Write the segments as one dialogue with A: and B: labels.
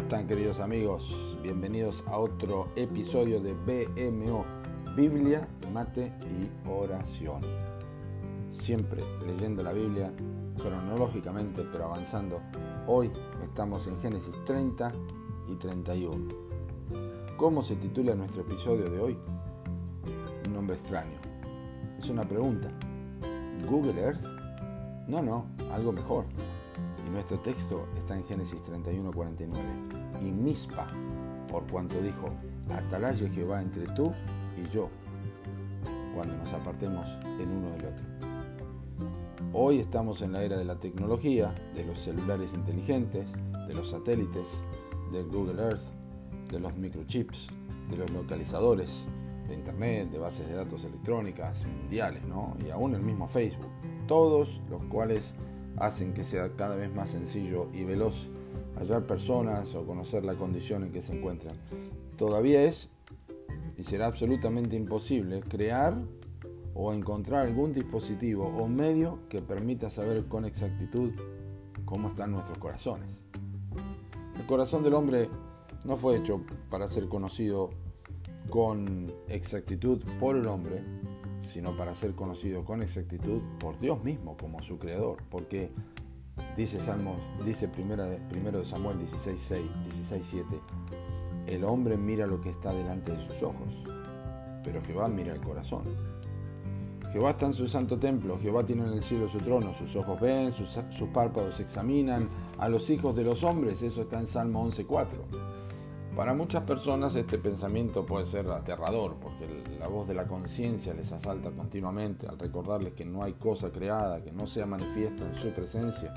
A: están queridos amigos? Bienvenidos a otro episodio de BMO, Biblia, Mate y Oración. Siempre leyendo la Biblia cronológicamente, pero avanzando. Hoy estamos en Génesis 30 y 31. ¿Cómo se titula nuestro episodio de hoy? Un nombre extraño. Es una pregunta. ¿Google Earth? No, no, algo mejor. Nuestro texto está en Génesis 31, 49. Y Mispa, por cuanto dijo, atalaye Jehová entre tú y yo, cuando nos apartemos el uno del otro. Hoy estamos en la era de la tecnología, de los celulares inteligentes, de los satélites, del Google Earth, de los microchips, de los localizadores, de Internet, de bases de datos electrónicas mundiales, ¿no? y aún el mismo Facebook, todos los cuales hacen que sea cada vez más sencillo y veloz hallar personas o conocer la condición en que se encuentran. Todavía es y será absolutamente imposible crear o encontrar algún dispositivo o medio que permita saber con exactitud cómo están nuestros corazones. El corazón del hombre no fue hecho para ser conocido con exactitud por el hombre, sino para ser conocido con exactitud por Dios mismo como su creador, porque dice Salmos, dice primero de Samuel 16, 16, 7, el hombre mira lo que está delante de sus ojos, pero Jehová mira el corazón. Jehová está en su santo templo, Jehová tiene en el cielo su trono, sus ojos ven, sus, sus párpados examinan a los hijos de los hombres, eso está en Salmo 11.4. Para muchas personas este pensamiento puede ser aterrador porque la voz de la conciencia les asalta continuamente al recordarles que no hay cosa creada que no sea manifiesta en su presencia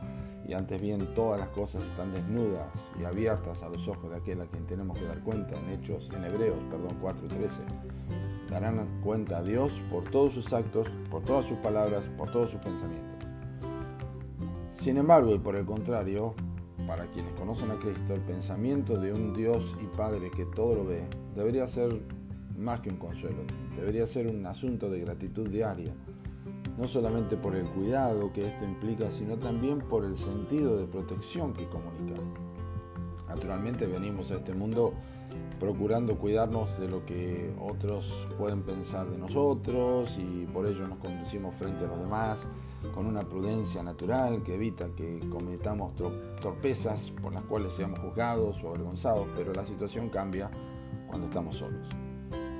A: y antes bien todas las cosas están desnudas y abiertas a los ojos de aquel a quien tenemos que dar cuenta en Hechos, en Hebreos, perdón, 4.13. Darán cuenta a Dios por todos sus actos, por todas sus palabras, por todos sus pensamientos. Sin embargo, y por el contrario, para quienes conocen a Cristo, el pensamiento de un Dios y Padre que todo lo ve debería ser más que un consuelo, debería ser un asunto de gratitud diaria, no solamente por el cuidado que esto implica, sino también por el sentido de protección que comunica. Naturalmente venimos a este mundo procurando cuidarnos de lo que otros pueden pensar de nosotros y por ello nos conducimos frente a los demás con una prudencia natural que evita que cometamos torpezas por las cuales seamos juzgados o avergonzados, pero la situación cambia cuando estamos solos.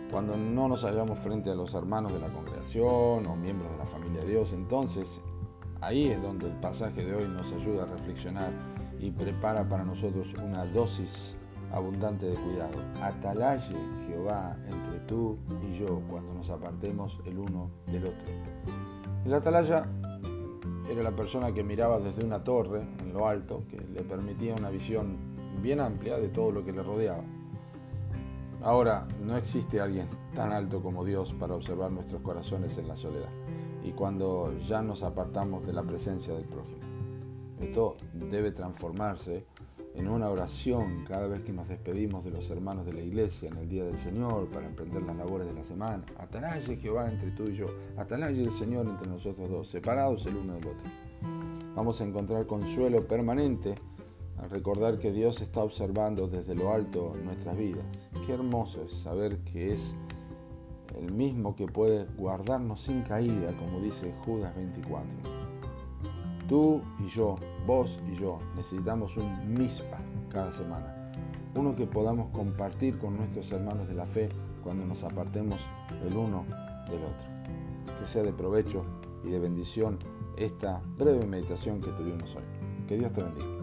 A: Cuando no nos hallamos frente a los hermanos de la congregación o miembros de la familia de Dios, entonces ahí es donde el pasaje de hoy nos ayuda a reflexionar y prepara para nosotros una dosis abundante de cuidado. Atalaye Jehová entre tú y yo cuando nos apartemos el uno del otro. El atalaya era la persona que miraba desde una torre en lo alto que le permitía una visión bien amplia de todo lo que le rodeaba. Ahora, no existe alguien tan alto como Dios para observar nuestros corazones en la soledad y cuando ya nos apartamos de la presencia del prójimo. Esto debe transformarse en una oración cada vez que nos despedimos de los hermanos de la iglesia en el día del Señor para emprender las labores de la semana. Atalaye Jehová entre tú y yo, atalaye el Señor entre nosotros dos, separados el uno del otro. Vamos a encontrar consuelo permanente al recordar que Dios está observando desde lo alto nuestras vidas. Qué hermoso es saber que es el mismo que puede guardarnos sin caída, como dice Judas 24. Tú y yo, vos y yo, necesitamos un mispa cada semana. Uno que podamos compartir con nuestros hermanos de la fe cuando nos apartemos el uno del otro. Que sea de provecho y de bendición esta breve meditación que tuvimos hoy. Que Dios te bendiga.